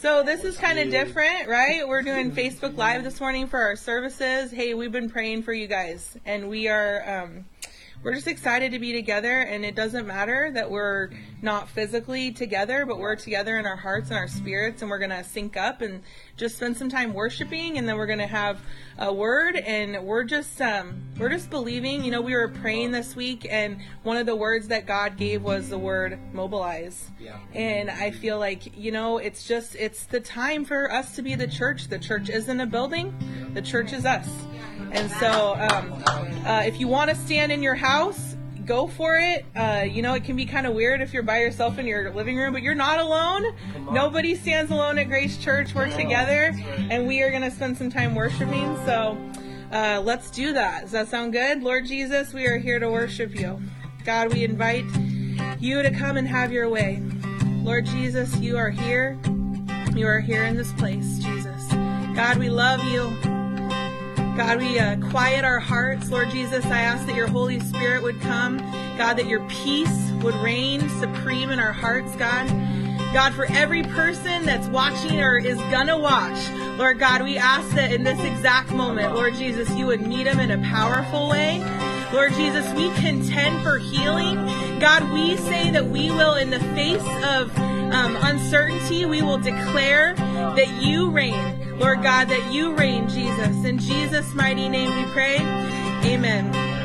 So this is kind of different, right? We're doing Facebook Live this morning for our services. Hey, we've been praying for you guys, and we are um, we're just excited to be together. And it doesn't matter that we're not physically together, but we're together in our hearts and our spirits, and we're gonna sync up and just spend some time worshiping, and then we're gonna have a word, and we're just um, we're just believing. You know, we were praying this week, and one of the words that God gave was the word mobilize. Yeah. And I feel like you know, it's just it's the time for us to be the church. The church isn't a building. The church is us. And so, um, uh, if you want to stand in your house, go for it. Uh, you know, it can be kind of weird if you're by yourself in your living room, but you're not alone. Nobody stands alone at Grace Church. We're together, and we are going to spend some time worshiping. So, uh, let's do that. Does that sound good? Lord Jesus, we are here to worship you. God, we invite you to come and have your way. Lord Jesus, you are here. You are here in this place, Jesus. God, we love you. God, we uh, quiet our hearts. Lord Jesus, I ask that your Holy Spirit would come. God, that your peace would reign supreme in our hearts, God. God, for every person that's watching or is gonna watch, Lord God, we ask that in this exact moment, Lord Jesus, you would meet them in a powerful way. Lord Jesus, we contend for healing. God, we say that we will, in the face of um, uncertainty, we will declare that you reign. Lord God, that you reign, Jesus. In Jesus' mighty name we pray. Amen.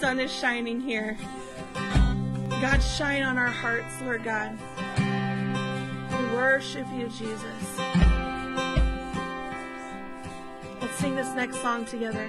sun is shining here. God, shine on our hearts, Lord God. We worship you, Jesus. Let's sing this next song together.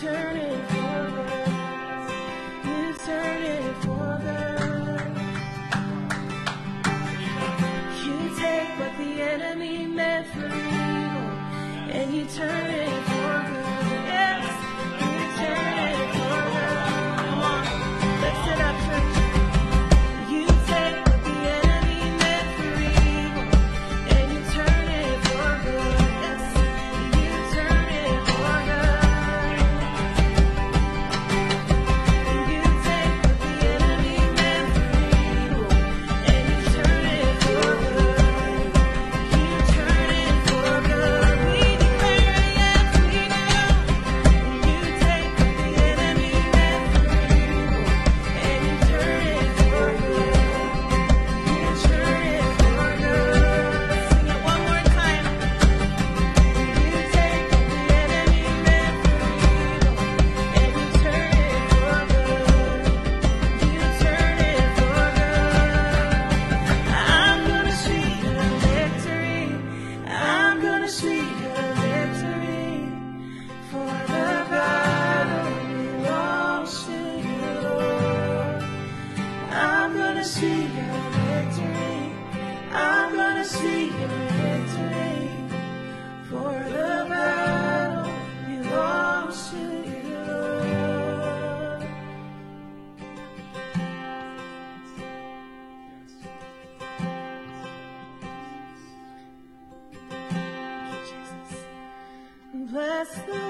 turn it for them. You turn it for them. You take what the enemy meant for evil, and you turn it. Christmas.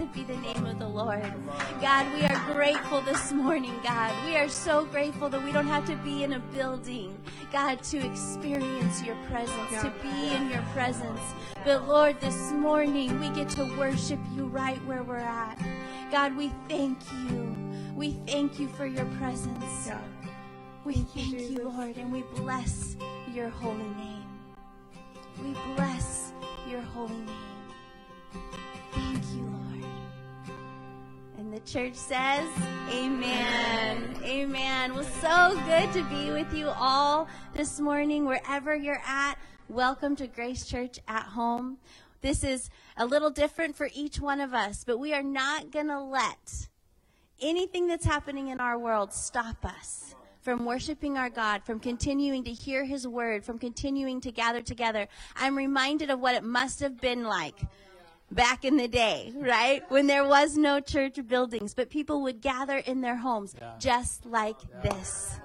Blessed be the name of the Lord. God, we are grateful this morning, God. We are so grateful that we don't have to be in a building, God, to experience your presence, to be in your presence. But Lord, this morning we get to worship you right where we're at. God, we thank you. We thank you for your presence. We thank you, Lord, and we bless your holy name. We bless your holy name. Thank you, Lord. And the church says, Amen. Amen. Well, so good to be with you all this morning, wherever you're at. Welcome to Grace Church at Home. This is a little different for each one of us, but we are not going to let anything that's happening in our world stop us from worshiping our God, from continuing to hear His word, from continuing to gather together. I'm reminded of what it must have been like back in the day, right? When there was no church buildings, but people would gather in their homes just like this.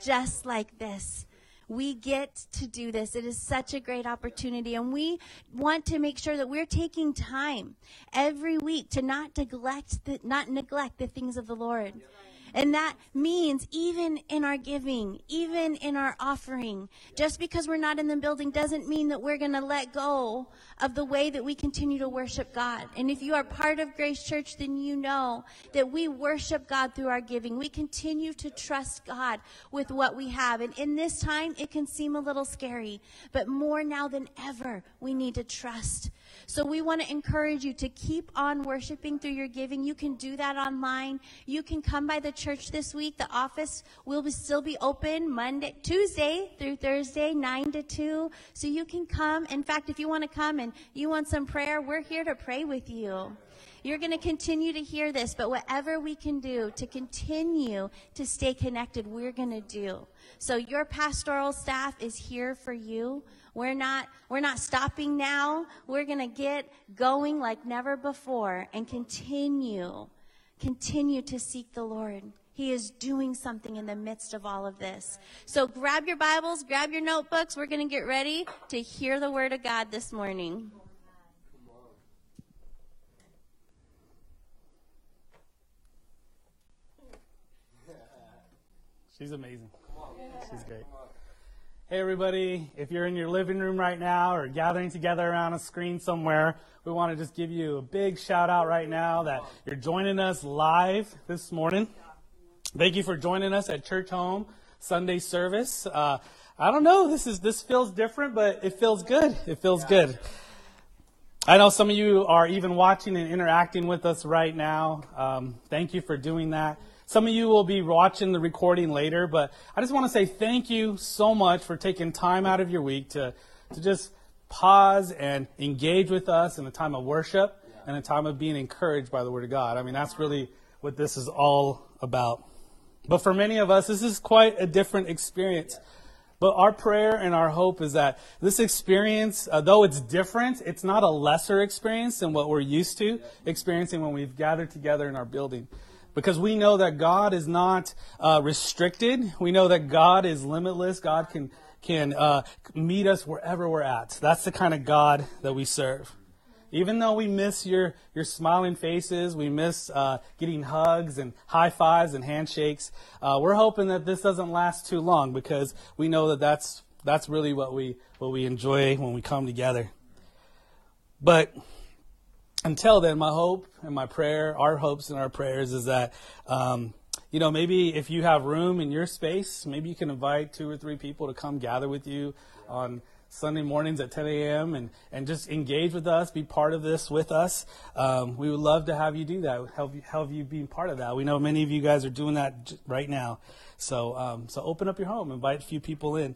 Just like this. We get to do this. It is such a great opportunity. And we want to make sure that we're taking time every week to not neglect the, not neglect the things of the Lord. And that means even in our giving, even in our offering, just because we're not in the building doesn't mean that we're going to let go of the way that we continue to worship God. And if you are part of Grace Church, then you know that we worship God through our giving. We continue to trust God with what we have. And in this time, it can seem a little scary, but more now than ever, we need to trust. So we want to encourage you to keep on worshiping through your giving. You can do that online. You can come by the church this week. The office will be, still be open Monday, Tuesday through Thursday, 9 to 2. So you can come. In fact, if you want to come and you want some prayer, we're here to pray with you. You're going to continue to hear this, but whatever we can do to continue to stay connected, we're going to do. So your pastoral staff is here for you. We're not we're not stopping now. We're going to get going like never before and continue continue to seek the Lord. He is doing something in the midst of all of this. So grab your Bibles, grab your notebooks. We're going to get ready to hear the word of God this morning. She's amazing. She's great. Hey, everybody. If you're in your living room right now or gathering together around a screen somewhere, we want to just give you a big shout out right now that you're joining us live this morning. Thank you for joining us at Church Home Sunday service. Uh, I don't know. This is this feels different, but it feels good. It feels good. I know some of you are even watching and interacting with us right now. Um, thank you for doing that. Some of you will be watching the recording later, but I just want to say thank you so much for taking time out of your week to, to just pause and engage with us in a time of worship and a time of being encouraged by the Word of God. I mean, that's really what this is all about. But for many of us, this is quite a different experience. But our prayer and our hope is that this experience, uh, though it's different, it's not a lesser experience than what we're used to experiencing when we've gathered together in our building. Because we know that God is not uh, restricted. We know that God is limitless. God can can uh, meet us wherever we're at. That's the kind of God that we serve. Even though we miss your, your smiling faces, we miss uh, getting hugs and high fives and handshakes, uh, we're hoping that this doesn't last too long because we know that that's, that's really what we, what we enjoy when we come together. But until then, my hope and my prayer, our hopes and our prayers is that um, you know, maybe if you have room in your space, maybe you can invite two or three people to come gather with you on Sunday mornings at 10 a.m. and, and just engage with us, be part of this with us. Um, we would love to have you do that, help you, help you be part of that. We know many of you guys are doing that right now. So, um, so open up your home, invite a few people in.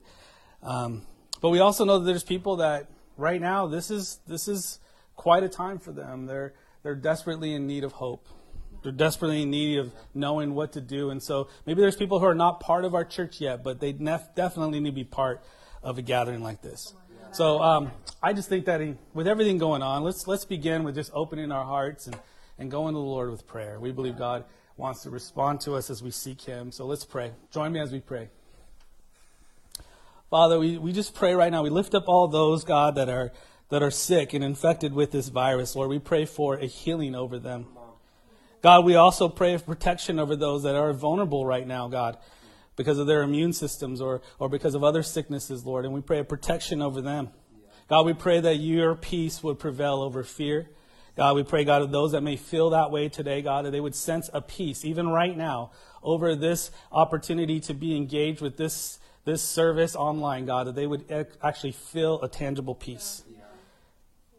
Um, but we also know that there's people that right now, this is, this is quite a time for them. They're, they're desperately in need of hope. They're desperately in need of knowing what to do. And so maybe there's people who are not part of our church yet, but they nef- definitely need to be part of a gathering like this. So um, I just think that with everything going on, let's, let's begin with just opening our hearts and, and going to the Lord with prayer. We believe God wants to respond to us as we seek Him. So let's pray. Join me as we pray. Father, we, we just pray right now. We lift up all those, God, that are, that are sick and infected with this virus. Lord, we pray for a healing over them. God, we also pray for protection over those that are vulnerable right now, God, because of their immune systems or, or because of other sicknesses, Lord. And we pray a protection over them. God, we pray that your peace would prevail over fear. God, we pray, God, of those that may feel that way today, God, that they would sense a peace, even right now, over this opportunity to be engaged with this, this service online, God, that they would actually feel a tangible peace.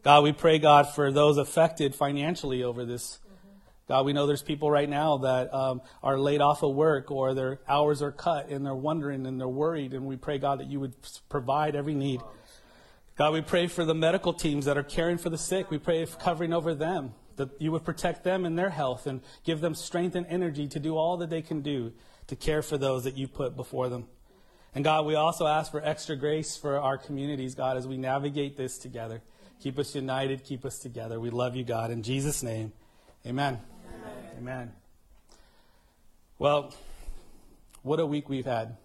God, we pray, God, for those affected financially over this God, we know there's people right now that um, are laid off of work or their hours are cut and they're wondering and they're worried. And we pray, God, that you would provide every need. God, we pray for the medical teams that are caring for the sick. We pray for covering over them, that you would protect them and their health and give them strength and energy to do all that they can do to care for those that you put before them. And God, we also ask for extra grace for our communities, God, as we navigate this together. Keep us united, keep us together. We love you, God. In Jesus' name, amen. Amen. Well, what a week we've had.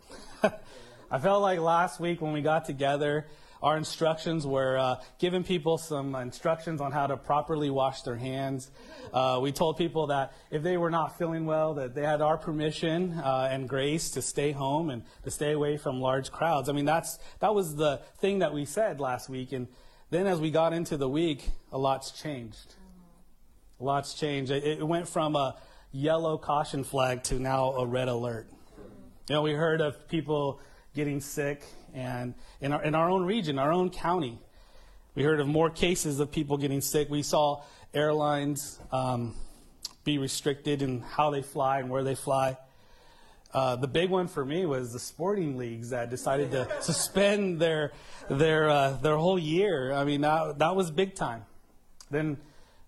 I felt like last week when we got together, our instructions were uh, giving people some instructions on how to properly wash their hands. Uh, we told people that if they were not feeling well, that they had our permission uh, and grace to stay home and to stay away from large crowds. I mean, that's that was the thing that we said last week. And then as we got into the week, a lot's changed. A lot's changed. It, it went from a yellow caution flag to now a red alert. You know, we heard of people getting sick, and in our, in our own region, our own county, we heard of more cases of people getting sick. We saw airlines um, be restricted in how they fly and where they fly. Uh, the big one for me was the sporting leagues that decided to suspend their their uh, their whole year. I mean, that that was big time. Then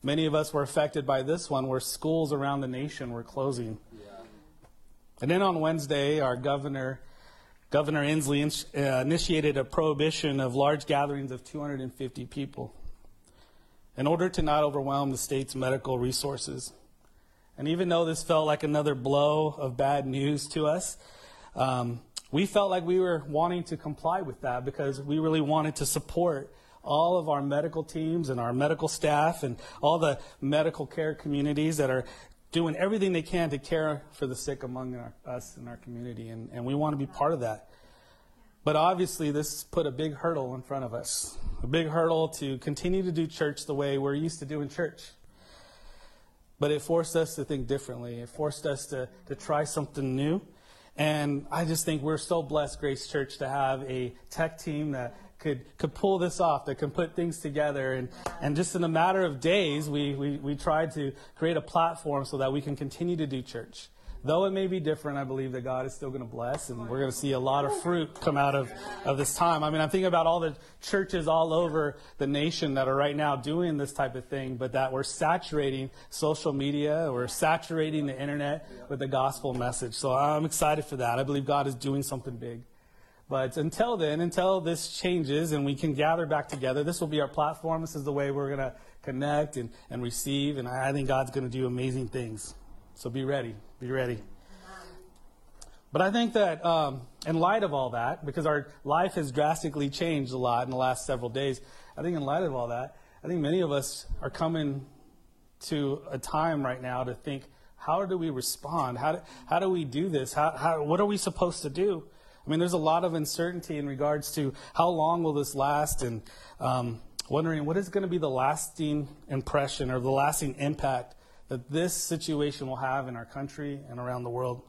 Many of us were affected by this one where schools around the nation were closing. Yeah. And then on Wednesday, our governor, Governor Inslee, uh, initiated a prohibition of large gatherings of 250 people in order to not overwhelm the state's medical resources. And even though this felt like another blow of bad news to us, um, we felt like we were wanting to comply with that because we really wanted to support all of our medical teams and our medical staff and all the medical care communities that are doing everything they can to care for the sick among our, us in our community. And, and we want to be part of that. But obviously, this put a big hurdle in front of us a big hurdle to continue to do church the way we're used to doing church. But it forced us to think differently. It forced us to, to try something new. And I just think we're so blessed, Grace Church, to have a tech team that could, could pull this off, that can put things together. And, and just in a matter of days, we, we, we tried to create a platform so that we can continue to do church. Though it may be different, I believe that God is still going to bless, and we're going to see a lot of fruit come out of, of this time. I mean, I'm thinking about all the churches all over the nation that are right now doing this type of thing, but that we're saturating social media, we're saturating the internet with the gospel message. So I'm excited for that. I believe God is doing something big. But until then, until this changes and we can gather back together, this will be our platform. This is the way we're going to connect and, and receive. And I think God's going to do amazing things. So be ready. Be ready. But I think that um, in light of all that, because our life has drastically changed a lot in the last several days, I think in light of all that, I think many of us are coming to a time right now to think, how do we respond? How do, how do we do this? How, how, what are we supposed to do? I mean, there's a lot of uncertainty in regards to how long will this last and um, wondering what is going to be the lasting impression or the lasting impact that this situation will have in our country and around the world.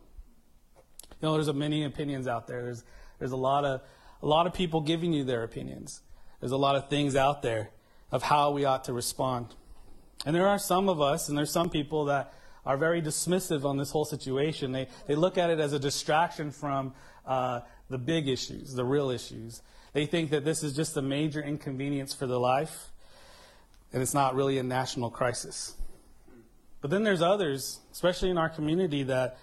You know, there's a many opinions out there. There's there's a lot of a lot of people giving you their opinions. There's a lot of things out there of how we ought to respond. And there are some of us, and there's some people that are very dismissive on this whole situation. They they look at it as a distraction from uh, the big issues, the real issues. They think that this is just a major inconvenience for their life, and it's not really a national crisis. But then there's others, especially in our community, that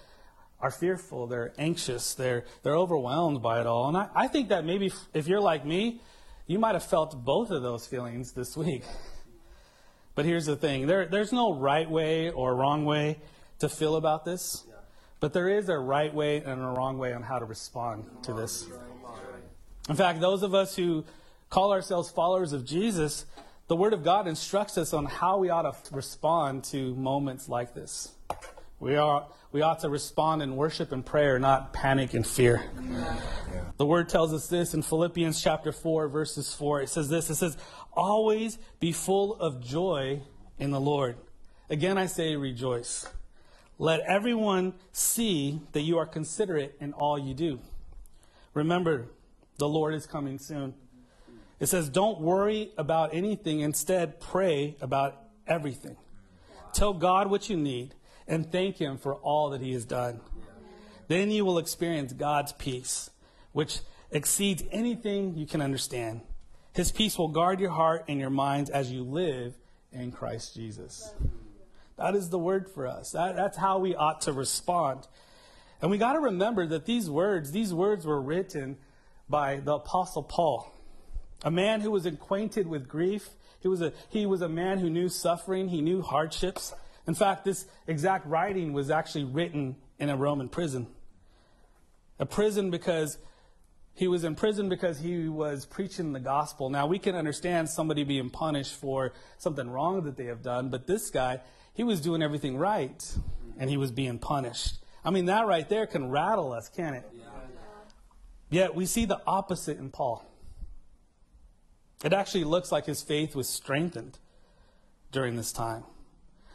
are fearful, they're anxious, they're, they're overwhelmed by it all. And I, I think that maybe if, if you're like me, you might have felt both of those feelings this week. But here's the thing there, there's no right way or wrong way to feel about this, but there is a right way and a wrong way on how to respond to this. In fact, those of us who call ourselves followers of Jesus, the Word of God instructs us on how we ought to respond to moments like this. We, are, we ought to respond in worship and prayer, not panic and fear. The Word tells us this in Philippians chapter 4, verses 4. It says this It says, Always be full of joy in the Lord. Again, I say rejoice. Let everyone see that you are considerate in all you do. Remember, the Lord is coming soon. It says, Don't worry about anything. Instead, pray about everything. Tell God what you need and thank Him for all that He has done. Then you will experience God's peace, which exceeds anything you can understand. His peace will guard your heart and your minds as you live in Christ Jesus. That is the word for us. That, that's how we ought to respond. And we got to remember that these words, these words were written by the Apostle Paul, a man who was acquainted with grief. He was a, he was a man who knew suffering, he knew hardships. In fact, this exact writing was actually written in a Roman prison. A prison because he was in prison because he was preaching the gospel. Now, we can understand somebody being punished for something wrong that they have done, but this guy, he was doing everything right, and he was being punished. I mean, that right there can rattle us, can't it? Yet we see the opposite in Paul. It actually looks like his faith was strengthened during this time.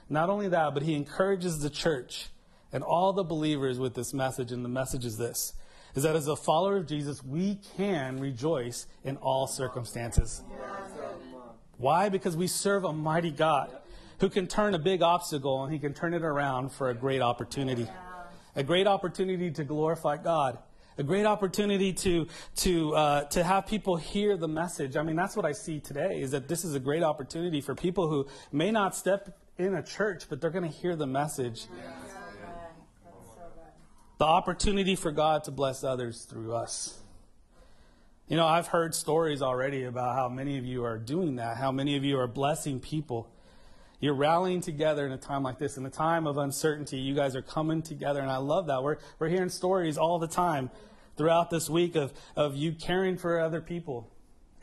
Not only that, but he encourages the church and all the believers with this message, and the message is this is that as a follower of Jesus, we can rejoice in all circumstances. Why? Because we serve a mighty God who can turn a big obstacle and he can turn it around for a great opportunity. A great opportunity to glorify God. A great opportunity to, to, uh, to have people hear the message. I mean, that's what I see today is that this is a great opportunity for people who may not step in a church, but they're going to hear the message. The opportunity for God to bless others through us. You know, I've heard stories already about how many of you are doing that, how many of you are blessing people. You're rallying together in a time like this, in a time of uncertainty. You guys are coming together, and I love that. We're, we're hearing stories all the time throughout this week of, of you caring for other people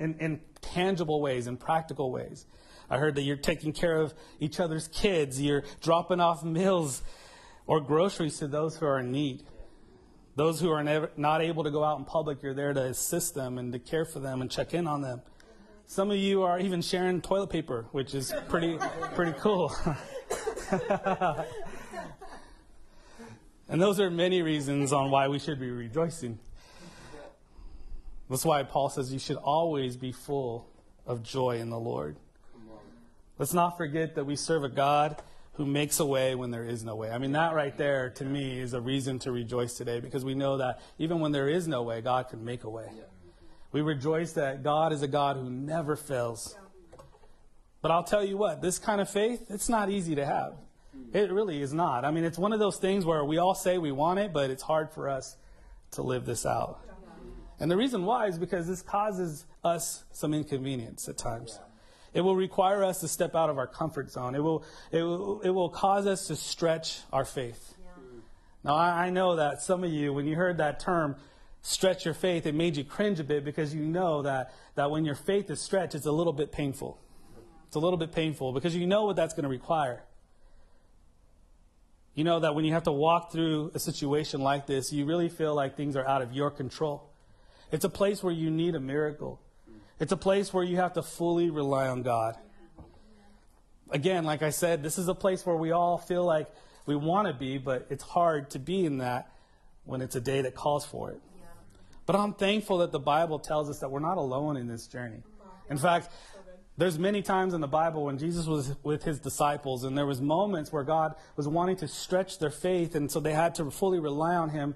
in, in tangible ways, in practical ways. I heard that you're taking care of each other's kids, you're dropping off meals or groceries to those who are in need. Those who are never, not able to go out in public, you're there to assist them and to care for them and check in on them. Some of you are even sharing toilet paper, which is pretty pretty cool. and those are many reasons on why we should be rejoicing. That's why Paul says you should always be full of joy in the Lord. Let's not forget that we serve a God who makes a way when there is no way. I mean, that right there, to me, is a reason to rejoice today because we know that even when there is no way, God can make a way. We rejoice that God is a God who never fails. But I'll tell you what, this kind of faith, it's not easy to have. Hmm. It really is not. I mean, it's one of those things where we all say we want it, but it's hard for us to live this out. And the reason why is because this causes us some inconvenience at times. It will require us to step out of our comfort zone. It will, it will, it will cause us to stretch our faith. Now, I, I know that some of you, when you heard that term, stretch your faith, it made you cringe a bit because you know that, that when your faith is stretched, it's a little bit painful. It's a little bit painful because you know what that's going to require. You know that when you have to walk through a situation like this, you really feel like things are out of your control. It's a place where you need a miracle. It's a place where you have to fully rely on God. Again, like I said, this is a place where we all feel like we want to be, but it's hard to be in that when it's a day that calls for it. But I'm thankful that the Bible tells us that we're not alone in this journey. In fact, there's many times in the Bible when Jesus was with his disciples and there was moments where God was wanting to stretch their faith and so they had to fully rely on him.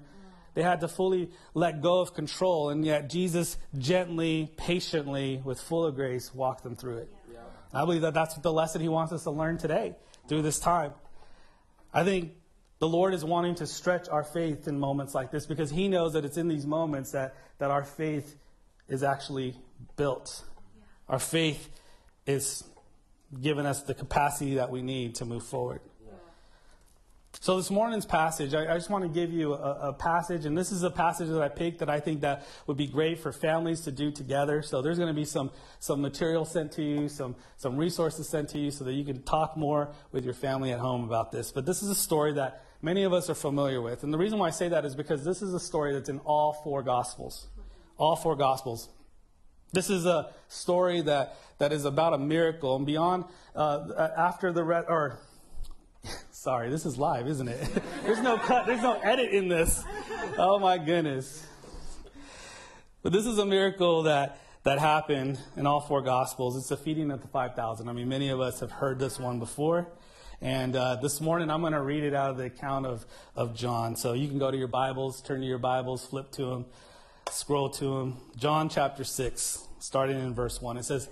They had to fully let go of control and yet Jesus gently, patiently, with full of grace walked them through it. I believe that that's the lesson he wants us to learn today through this time. I think the Lord is wanting to stretch our faith in moments like this because He knows that it's in these moments that, that our faith is actually built. Our faith is giving us the capacity that we need to move forward. So this morning's passage, I, I just want to give you a, a, passage, and this is a passage that I picked that I think that would be great for families to do together. So there's going to be some some material sent to you, some some resources sent to you, so that you can talk more with your family at home about this. But this is a story that many of us are familiar with, and the reason why I say that is because this is a story that's in all four Gospels, all four Gospels. This is a story that that is about a miracle, and beyond uh, after the re- or Sorry, this is live, isn't it? there's no cut, there's no edit in this. Oh my goodness. But this is a miracle that, that happened in all four Gospels. It's the feeding of the 5,000. I mean, many of us have heard this one before. And uh, this morning, I'm going to read it out of the account of, of John. So you can go to your Bibles, turn to your Bibles, flip to them, scroll to them. John chapter 6, starting in verse 1. It says,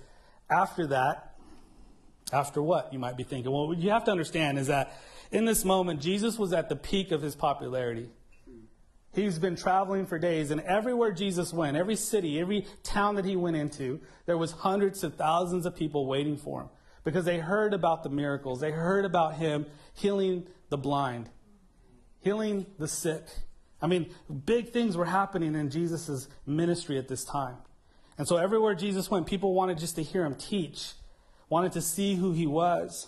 After that, after what? You might be thinking. Well, what you have to understand is that in this moment, Jesus was at the peak of his popularity. He's been traveling for days, and everywhere Jesus went, every city, every town that he went into, there was hundreds of thousands of people waiting for him because they heard about the miracles. They heard about him healing the blind, healing the sick. I mean, big things were happening in Jesus' ministry at this time. And so everywhere Jesus went, people wanted just to hear him teach, wanted to see who he was.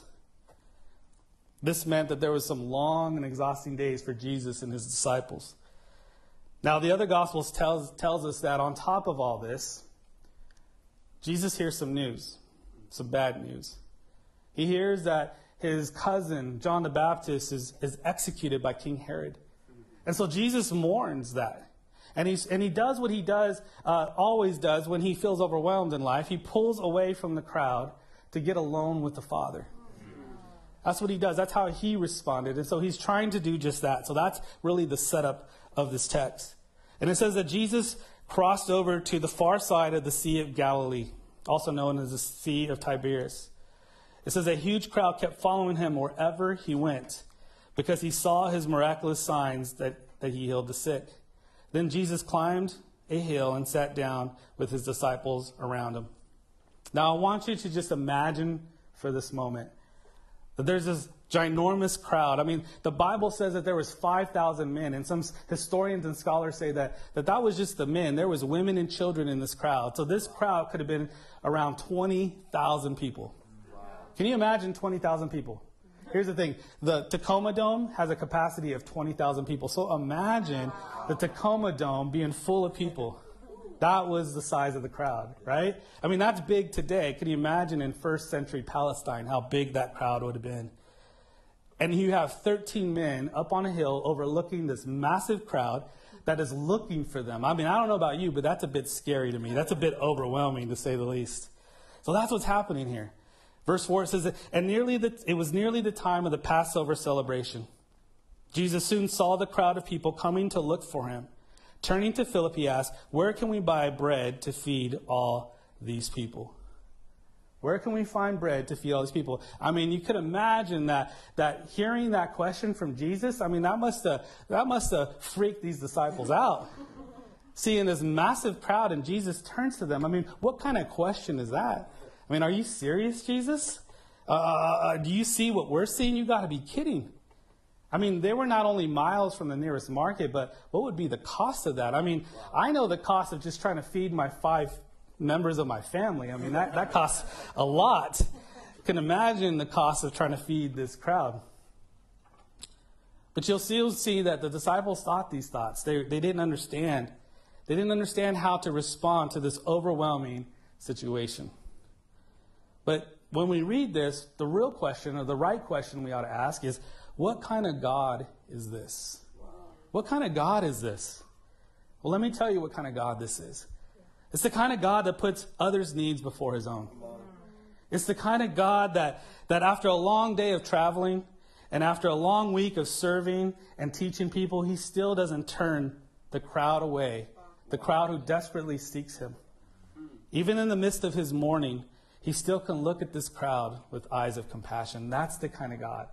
This meant that there was some long and exhausting days for Jesus and his disciples. Now, the other Gospels tells, tells us that on top of all this, Jesus hears some news, some bad news. He hears that his cousin, John the Baptist, is, is executed by King Herod. And so Jesus mourns that. And, he's, and he does what he does, uh, always does when he feels overwhelmed in life. He pulls away from the crowd to get alone with the Father. That's what he does. That's how he responded. And so he's trying to do just that. So that's really the setup of this text. And it says that Jesus crossed over to the far side of the Sea of Galilee, also known as the Sea of Tiberias. It says a huge crowd kept following him wherever he went because he saw his miraculous signs that, that he healed the sick. Then Jesus climbed a hill and sat down with his disciples around him. Now, I want you to just imagine for this moment that there's this ginormous crowd. I mean, the Bible says that there was 5,000 men, and some historians and scholars say that, that that was just the men. There was women and children in this crowd. So this crowd could have been around 20,000 people. Can you imagine 20,000 people? Here's the thing. The Tacoma Dome has a capacity of 20,000 people. So imagine the Tacoma Dome being full of people. That was the size of the crowd, right? I mean, that's big today. Can you imagine in first century Palestine how big that crowd would have been? And you have 13 men up on a hill overlooking this massive crowd that is looking for them. I mean, I don't know about you, but that's a bit scary to me. That's a bit overwhelming, to say the least. So that's what's happening here. Verse 4 says, And nearly the, it was nearly the time of the Passover celebration. Jesus soon saw the crowd of people coming to look for him. Turning to Philip, he asked, Where can we buy bread to feed all these people? Where can we find bread to feed all these people? I mean, you could imagine that, that hearing that question from Jesus, I mean, that must have, that must have freaked these disciples out. seeing this massive crowd, and Jesus turns to them. I mean, what kind of question is that? I mean, are you serious, Jesus? Uh, uh, do you see what we're seeing? You got to be kidding. I mean, they were not only miles from the nearest market, but what would be the cost of that? I mean, I know the cost of just trying to feed my five members of my family. I mean, that, that costs a lot. can imagine the cost of trying to feed this crowd. But you'll still see that the disciples thought these thoughts. They, they didn't understand. They didn't understand how to respond to this overwhelming situation. But when we read this, the real question, or the right question we ought to ask is what kind of God is this? What kind of God is this? Well, let me tell you what kind of God this is. It's the kind of God that puts others' needs before his own. It's the kind of God that, that after a long day of traveling and after a long week of serving and teaching people, he still doesn't turn the crowd away, the crowd who desperately seeks him. Even in the midst of his mourning, he still can look at this crowd with eyes of compassion. That's the kind of God.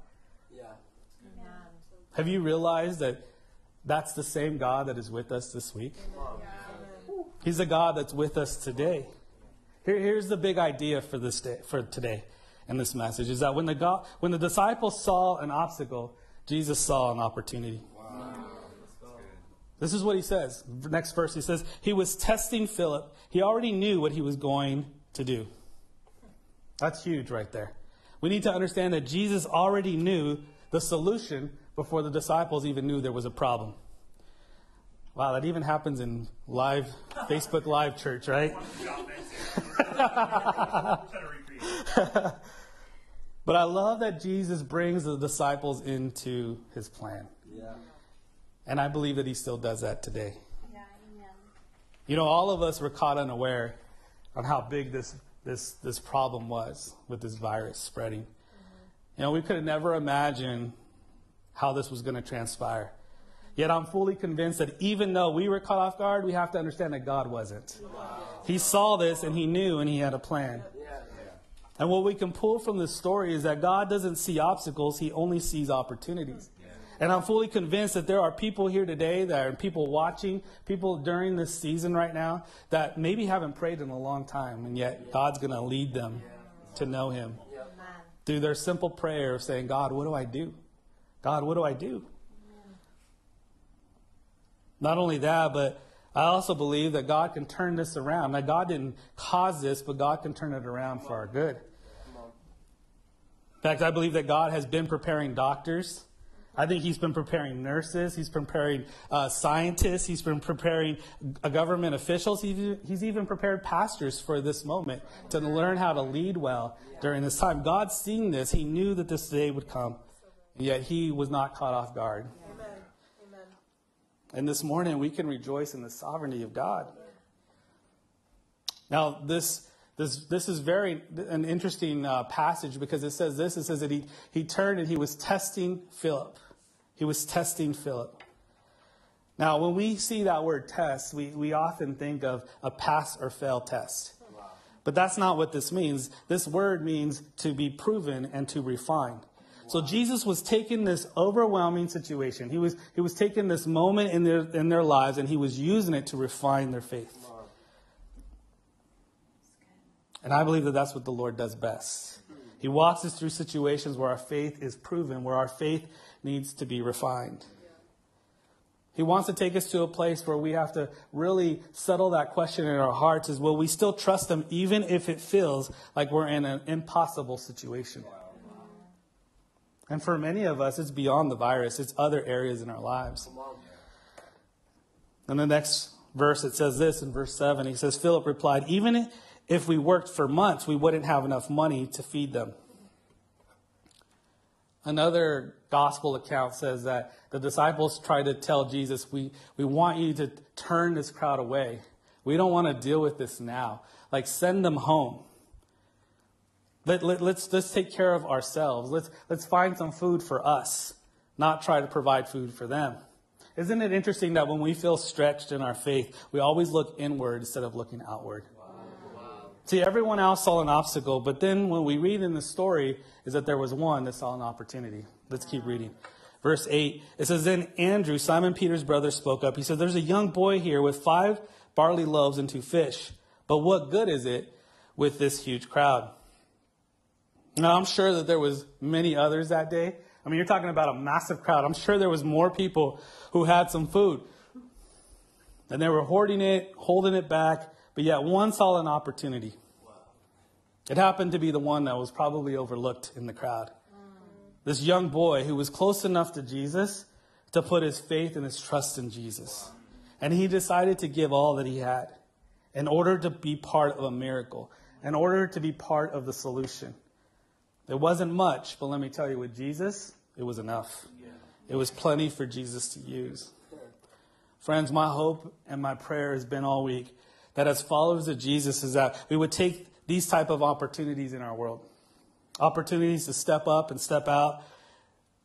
Have you realized that that's the same God that is with us this week? He's a God that's with us today. Here, here's the big idea for this day, for today, and this message is that when the God, when the disciples saw an obstacle, Jesus saw an opportunity. This is what he says. Next verse, he says, He was testing Philip. He already knew what he was going to do. That's huge right there. We need to understand that Jesus already knew the solution before the disciples even knew there was a problem. Wow, that even happens in live Facebook live church, right? but I love that Jesus brings the disciples into his plan. Yeah. And I believe that he still does that today. Yeah, amen. You know, all of us were caught unaware on how big this, this, this problem was with this virus spreading. Mm-hmm. You know, we could have never imagined how this was going to transpire. Yet I'm fully convinced that even though we were caught off guard, we have to understand that God wasn't. He saw this and he knew and he had a plan. And what we can pull from this story is that God doesn't see obstacles, he only sees opportunities. And I'm fully convinced that there are people here today, that are people watching, people during this season right now, that maybe haven't prayed in a long time, and yet God's going to lead them to know Him through their simple prayer of saying, God, what do I do? God, what do I do? Not only that, but I also believe that God can turn this around. Now, God didn't cause this, but God can turn it around for our good. In fact, I believe that God has been preparing doctors. I think He's been preparing nurses. He's preparing uh, scientists. He's been preparing uh, government officials. He's, he's even prepared pastors for this moment to learn how to lead well during this time. God seeing this, He knew that this day would come, yet He was not caught off guard. And this morning, we can rejoice in the sovereignty of God. Now, this, this, this is very an interesting uh, passage because it says this. It says that he, he turned and he was testing Philip. He was testing Philip. Now, when we see that word test, we, we often think of a pass or fail test. But that's not what this means. This word means to be proven and to refine. So Jesus was taking this overwhelming situation. He was, he was taking this moment in their, in their lives and he was using it to refine their faith. And I believe that that's what the Lord does best. He walks us through situations where our faith is proven, where our faith needs to be refined. He wants to take us to a place where we have to really settle that question in our hearts is will we still trust him even if it feels like we're in an impossible situation? And for many of us, it's beyond the virus, it's other areas in our lives. And the next verse, it says this in verse 7. He says, Philip replied, Even if we worked for months, we wouldn't have enough money to feed them. Another gospel account says that the disciples tried to tell Jesus, we, we want you to turn this crowd away. We don't want to deal with this now. Like, send them home. Let, let, let's, let's take care of ourselves. Let's, let's find some food for us, not try to provide food for them. Isn't it interesting that when we feel stretched in our faith, we always look inward instead of looking outward? See, everyone else saw an obstacle, but then when we read in the story, is that there was one that saw an opportunity. Let's keep reading. Verse 8, it says, Then Andrew, Simon Peter's brother, spoke up. He said, There's a young boy here with five barley loaves and two fish. But what good is it with this huge crowd? Now, I'm sure that there was many others that day. I mean, you're talking about a massive crowd. I'm sure there was more people who had some food. And they were hoarding it, holding it back, but yet one saw an opportunity. It happened to be the one that was probably overlooked in the crowd. This young boy who was close enough to Jesus to put his faith and his trust in Jesus. And he decided to give all that he had in order to be part of a miracle, in order to be part of the solution. It wasn't much, but let me tell you, with Jesus, it was enough. It was plenty for Jesus to use. Friends, my hope and my prayer has been all week that as followers of Jesus is that we would take these type of opportunities in our world. Opportunities to step up and step out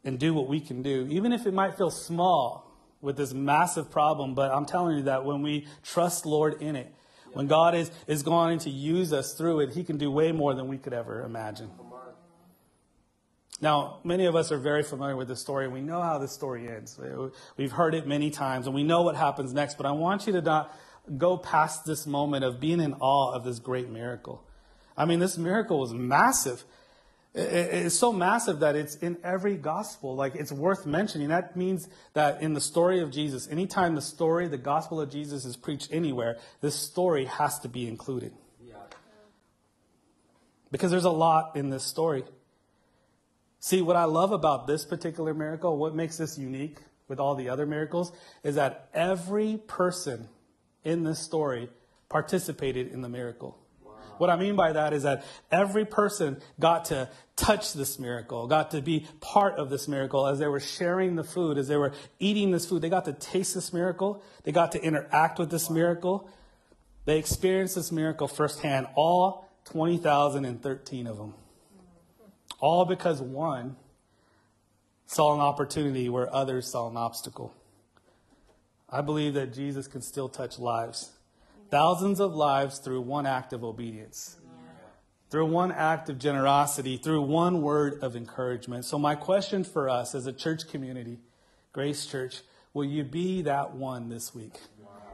and do what we can do, even if it might feel small with this massive problem. But I'm telling you that when we trust Lord in it, when God is, is going to use us through it, He can do way more than we could ever imagine. Now, many of us are very familiar with this story. We know how this story ends. We've heard it many times, and we know what happens next. But I want you to not go past this moment of being in awe of this great miracle. I mean, this miracle was massive. It's so massive that it's in every gospel. Like, it's worth mentioning. That means that in the story of Jesus, anytime the story, the gospel of Jesus is preached anywhere, this story has to be included. Because there's a lot in this story. See, what I love about this particular miracle, what makes this unique with all the other miracles, is that every person in this story participated in the miracle. What I mean by that is that every person got to touch this miracle, got to be part of this miracle as they were sharing the food, as they were eating this food. They got to taste this miracle, they got to interact with this miracle. They experienced this miracle firsthand, all 20,013 of them. All because one saw an opportunity where others saw an obstacle. I believe that Jesus can still touch lives. Thousands of lives through one act of obedience, through one act of generosity, through one word of encouragement. So, my question for us as a church community, Grace Church, will you be that one this week?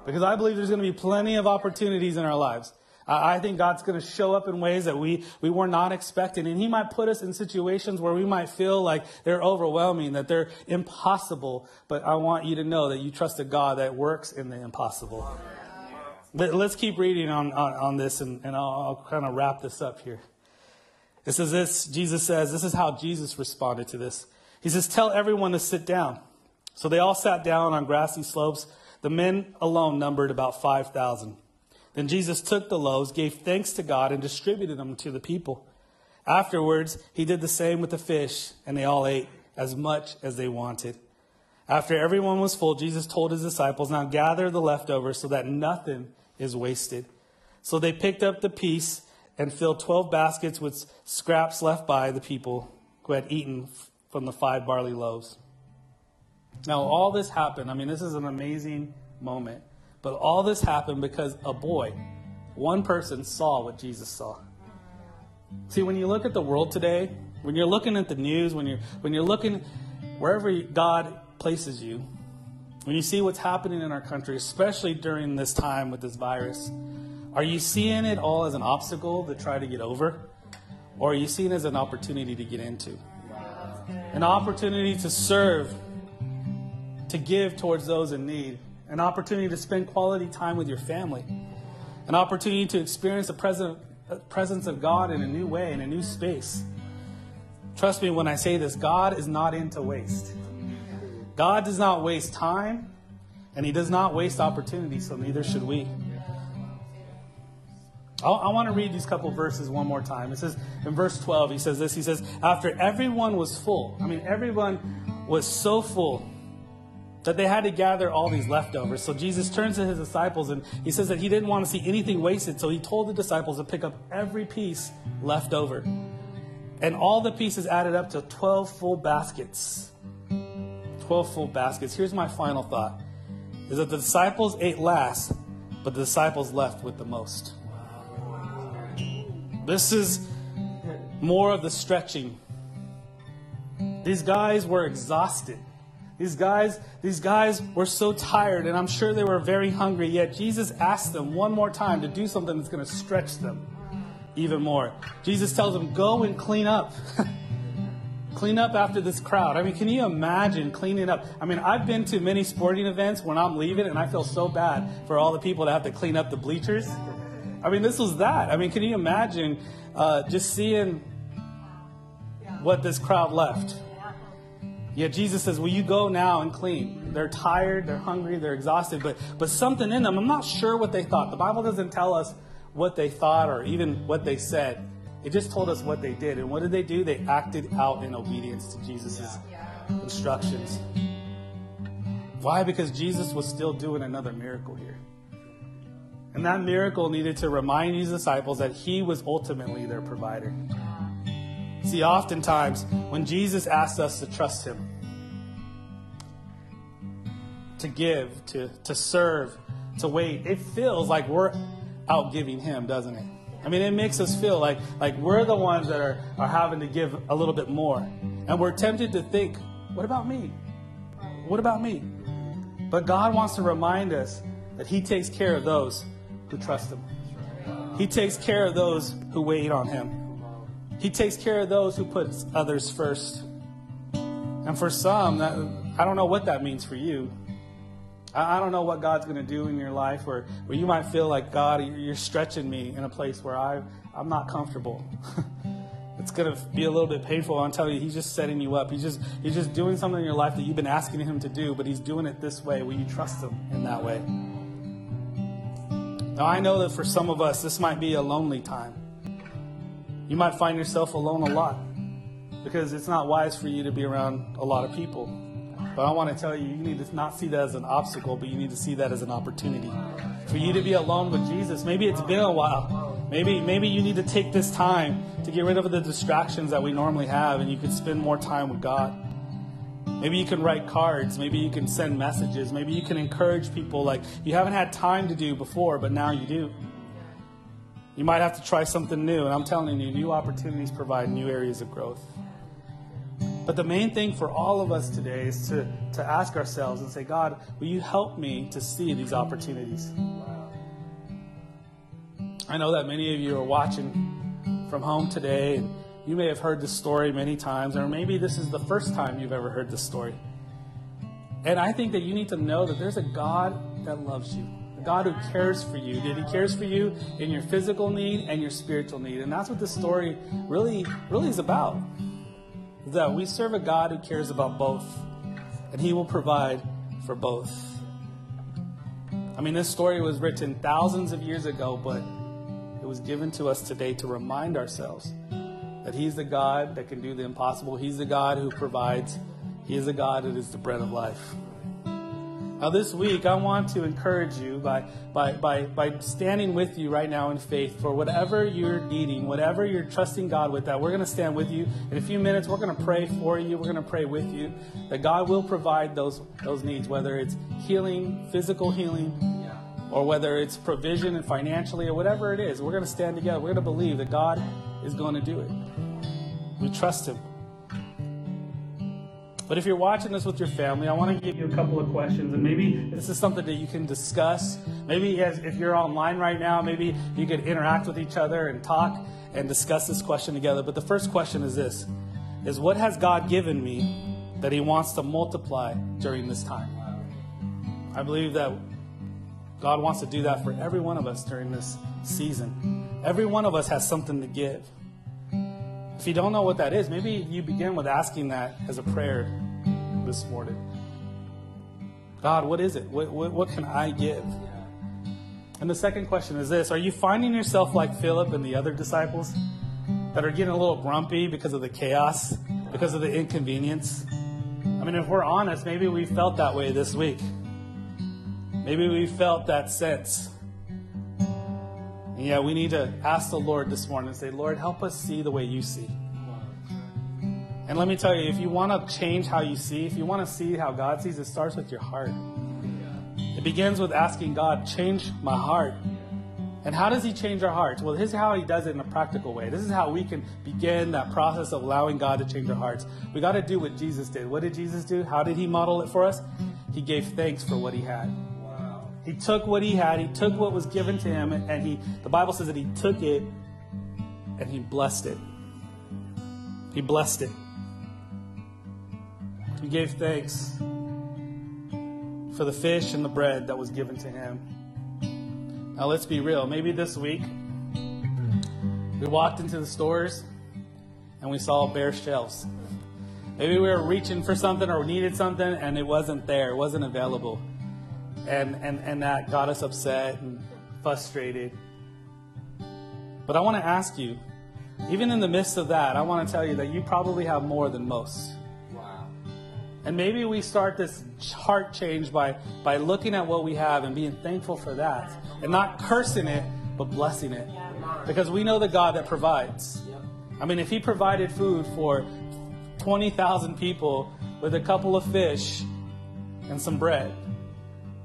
Because I believe there's going to be plenty of opportunities in our lives. I think God's going to show up in ways that we, we were not expecting. And He might put us in situations where we might feel like they're overwhelming, that they're impossible. But I want you to know that you trust a God that works in the impossible. Let, us keep reading on, on, on this, and, and I'll, I'll kind of wrap this up here. It says this Jesus says, this is how Jesus responded to this. He says, Tell everyone to sit down. So they all sat down on grassy slopes. The men alone numbered about 5,000. Then Jesus took the loaves, gave thanks to God, and distributed them to the people. Afterwards, he did the same with the fish, and they all ate as much as they wanted. After everyone was full, Jesus told his disciples, Now gather the leftovers so that nothing is wasted. So they picked up the piece and filled 12 baskets with scraps left by the people who had eaten from the five barley loaves. Now, all this happened. I mean, this is an amazing moment. But all this happened because a boy, one person, saw what Jesus saw. See, when you look at the world today, when you're looking at the news, when you're when you're looking wherever God places you, when you see what's happening in our country, especially during this time with this virus, are you seeing it all as an obstacle to try to get over? Or are you seeing it as an opportunity to get into? An opportunity to serve, to give towards those in need, an opportunity to spend quality time with your family, an opportunity to experience the presence of God in a new way, in a new space. Trust me when I say this God is not into waste. God does not waste time, and He does not waste opportunity, so neither should we. I, I want to read these couple verses one more time. It says in verse 12, he says this He says, After everyone was full, I mean, everyone was so full that they had to gather all these leftovers. So Jesus turns to his disciples and he says that he didn't want to see anything wasted. So he told the disciples to pick up every piece left over. And all the pieces added up to 12 full baskets. 12 full baskets. Here's my final thought is that the disciples ate last, but the disciples left with the most. This is more of the stretching. These guys were exhausted. These guys, these guys were so tired, and I'm sure they were very hungry. Yet Jesus asked them one more time to do something that's going to stretch them even more. Jesus tells them, "Go and clean up." clean up after this crowd. I mean, can you imagine cleaning up? I mean, I've been to many sporting events when I'm leaving, and I feel so bad for all the people that have to clean up the bleachers. I mean, this was that. I mean, can you imagine uh, just seeing what this crowd left? Yet Jesus says, Will you go now and clean? They're tired, they're hungry, they're exhausted, but, but something in them, I'm not sure what they thought. The Bible doesn't tell us what they thought or even what they said. It just told us what they did. And what did they do? They acted out in obedience to Jesus' instructions. Why? Because Jesus was still doing another miracle here. And that miracle needed to remind these disciples that he was ultimately their provider. See, oftentimes when Jesus asks us to trust him, to give, to, to serve, to wait, it feels like we're out giving him, doesn't it? I mean, it makes us feel like, like we're the ones that are, are having to give a little bit more. And we're tempted to think, what about me? What about me? But God wants to remind us that He takes care of those who trust Him. He takes care of those who wait on Him. He takes care of those who put others first. And for some, that, I don't know what that means for you. I, I don't know what God's going to do in your life where, where you might feel like, God, you're stretching me in a place where I, I'm not comfortable. it's going to be a little bit painful. I'm telling you, He's just setting you up. He's just, he's just doing something in your life that you've been asking Him to do, but He's doing it this way. Will you trust Him in that way? Now, I know that for some of us, this might be a lonely time. You might find yourself alone a lot because it's not wise for you to be around a lot of people. But I want to tell you, you need to not see that as an obstacle, but you need to see that as an opportunity for you to be alone with Jesus. Maybe it's been a while. Maybe maybe you need to take this time to get rid of the distractions that we normally have, and you can spend more time with God. Maybe you can write cards. Maybe you can send messages. Maybe you can encourage people like you haven't had time to do before, but now you do. You might have to try something new, and I'm telling you, new opportunities provide new areas of growth. But the main thing for all of us today is to, to ask ourselves and say, God, will you help me to see these opportunities? I know that many of you are watching from home today, and you may have heard this story many times, or maybe this is the first time you've ever heard this story. And I think that you need to know that there's a God that loves you. God who cares for you. That He cares for you in your physical need and your spiritual need. And that's what this story really, really is about. Is that we serve a God who cares about both. And He will provide for both. I mean, this story was written thousands of years ago, but it was given to us today to remind ourselves that He's the God that can do the impossible. He's the God who provides. He is the God that is the bread of life. Now, this week, I want to encourage you by, by, by, by standing with you right now in faith for whatever you're needing, whatever you're trusting God with, that we're going to stand with you. In a few minutes, we're going to pray for you. We're going to pray with you. That God will provide those, those needs, whether it's healing, physical healing, or whether it's provision and financially, or whatever it is. We're going to stand together. We're going to believe that God is going to do it. We trust Him. But if you're watching this with your family, I want to give you a couple of questions, and maybe this is something that you can discuss. Maybe as, if you're online right now, maybe you could interact with each other and talk and discuss this question together. But the first question is this: Is what has God given me that He wants to multiply during this time? I believe that God wants to do that for every one of us during this season. Every one of us has something to give. You don't know what that is, maybe you begin with asking that as a prayer this morning. God, what is it? What, what, what, can I give? And the second question is this Are you finding yourself like Philip and the other disciples that are getting a little grumpy because of the chaos, because of the inconvenience? I mean, if we're honest, maybe we felt that way this week. Maybe we felt that sense. And yeah, we need to ask the Lord this morning and say, Lord, help us see the way you see. And let me tell you, if you want to change how you see, if you want to see how God sees, it starts with your heart. It begins with asking God, change my heart. And how does he change our hearts? Well, this is how he does it in a practical way. This is how we can begin that process of allowing God to change our hearts. We got to do what Jesus did. What did Jesus do? How did he model it for us? He gave thanks for what he had. He took what he had, he took what was given to him, and he the Bible says that he took it and he blessed it. He blessed it. He gave thanks for the fish and the bread that was given to him. Now let's be real. Maybe this week we walked into the stores and we saw bare shelves. Maybe we were reaching for something or needed something and it wasn't there, it wasn't available and, and, and that got us upset and frustrated. But I want to ask you, even in the midst of that, I want to tell you that you probably have more than most. And maybe we start this heart change by, by looking at what we have and being thankful for that. And not cursing it, but blessing it. Because we know the God that provides. I mean, if He provided food for 20,000 people with a couple of fish and some bread,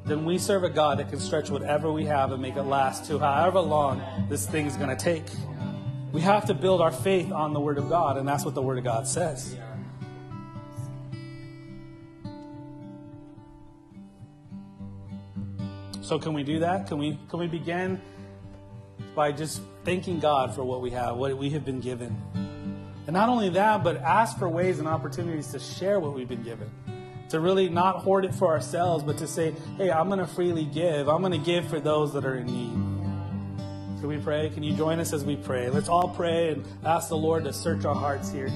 then we serve a God that can stretch whatever we have and make it last to however long this thing's going to take. We have to build our faith on the Word of God, and that's what the Word of God says. So can we do that? Can we can we begin by just thanking God for what we have, what we have been given? And not only that, but ask for ways and opportunities to share what we've been given. To really not hoard it for ourselves, but to say, hey, I'm going to freely give. I'm going to give for those that are in need. Can we pray? Can you join us as we pray? Let's all pray and ask the Lord to search our hearts here.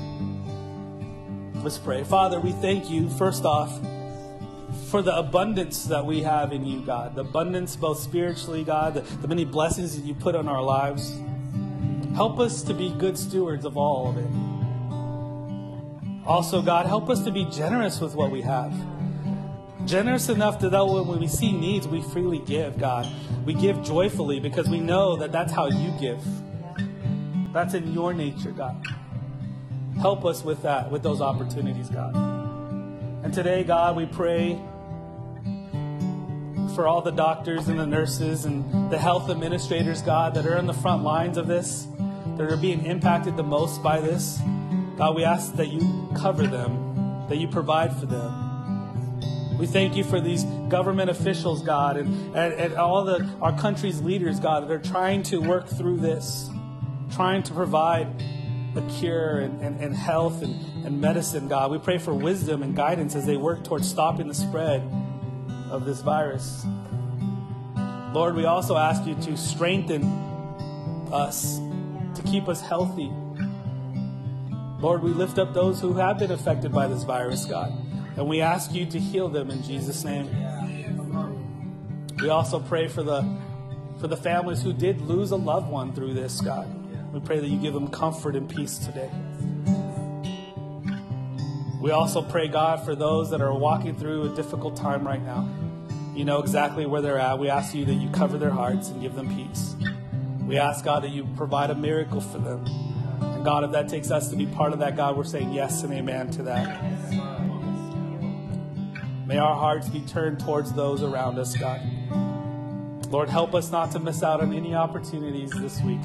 Let's pray. Father, we thank you, first off, for the abundance that we have in you, God. The abundance, both spiritually, God, the, the many blessings that you put on our lives. Help us to be good stewards of all of it. Also, God, help us to be generous with what we have. Generous enough that when we see needs, we freely give, God. We give joyfully because we know that that's how you give. That's in your nature, God. Help us with that, with those opportunities, God. And today, God, we pray for all the doctors and the nurses and the health administrators, God, that are in the front lines of this, that are being impacted the most by this. God, we ask that you cover them, that you provide for them. We thank you for these government officials, God, and, and, and all the our country's leaders, God, that are trying to work through this, trying to provide a cure and, and, and health and, and medicine, God. We pray for wisdom and guidance as they work towards stopping the spread of this virus. Lord, we also ask you to strengthen us, to keep us healthy. Lord, we lift up those who have been affected by this virus, God, and we ask you to heal them in Jesus' name. We also pray for the for the families who did lose a loved one through this, God. We pray that you give them comfort and peace today. We also pray, God, for those that are walking through a difficult time right now. You know exactly where they're at. We ask you that you cover their hearts and give them peace. We ask, God, that you provide a miracle for them. God, if that takes us to be part of that, God, we're saying yes and amen to that. May our hearts be turned towards those around us, God. Lord, help us not to miss out on any opportunities this week.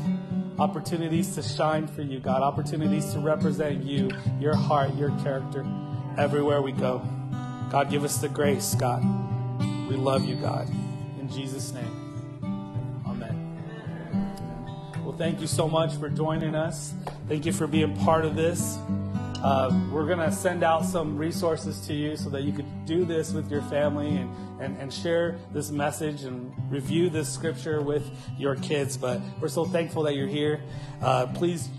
Opportunities to shine for you, God. Opportunities to represent you, your heart, your character, everywhere we go. God, give us the grace, God. We love you, God. In Jesus' name, thank you so much for joining us. Thank you for being part of this. Uh, we're going to send out some resources to you so that you could do this with your family and, and, and share this message and review this scripture with your kids. But we're so thankful that you're here. Uh, please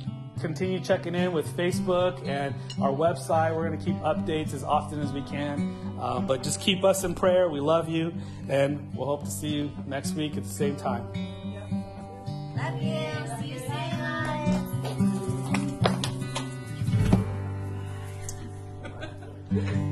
continue checking in with Facebook and our website. We're going to keep updates as often as we can. Um, but just keep us in prayer. We love you, and we'll hope to see you next week at the same time. Love you. See you soon.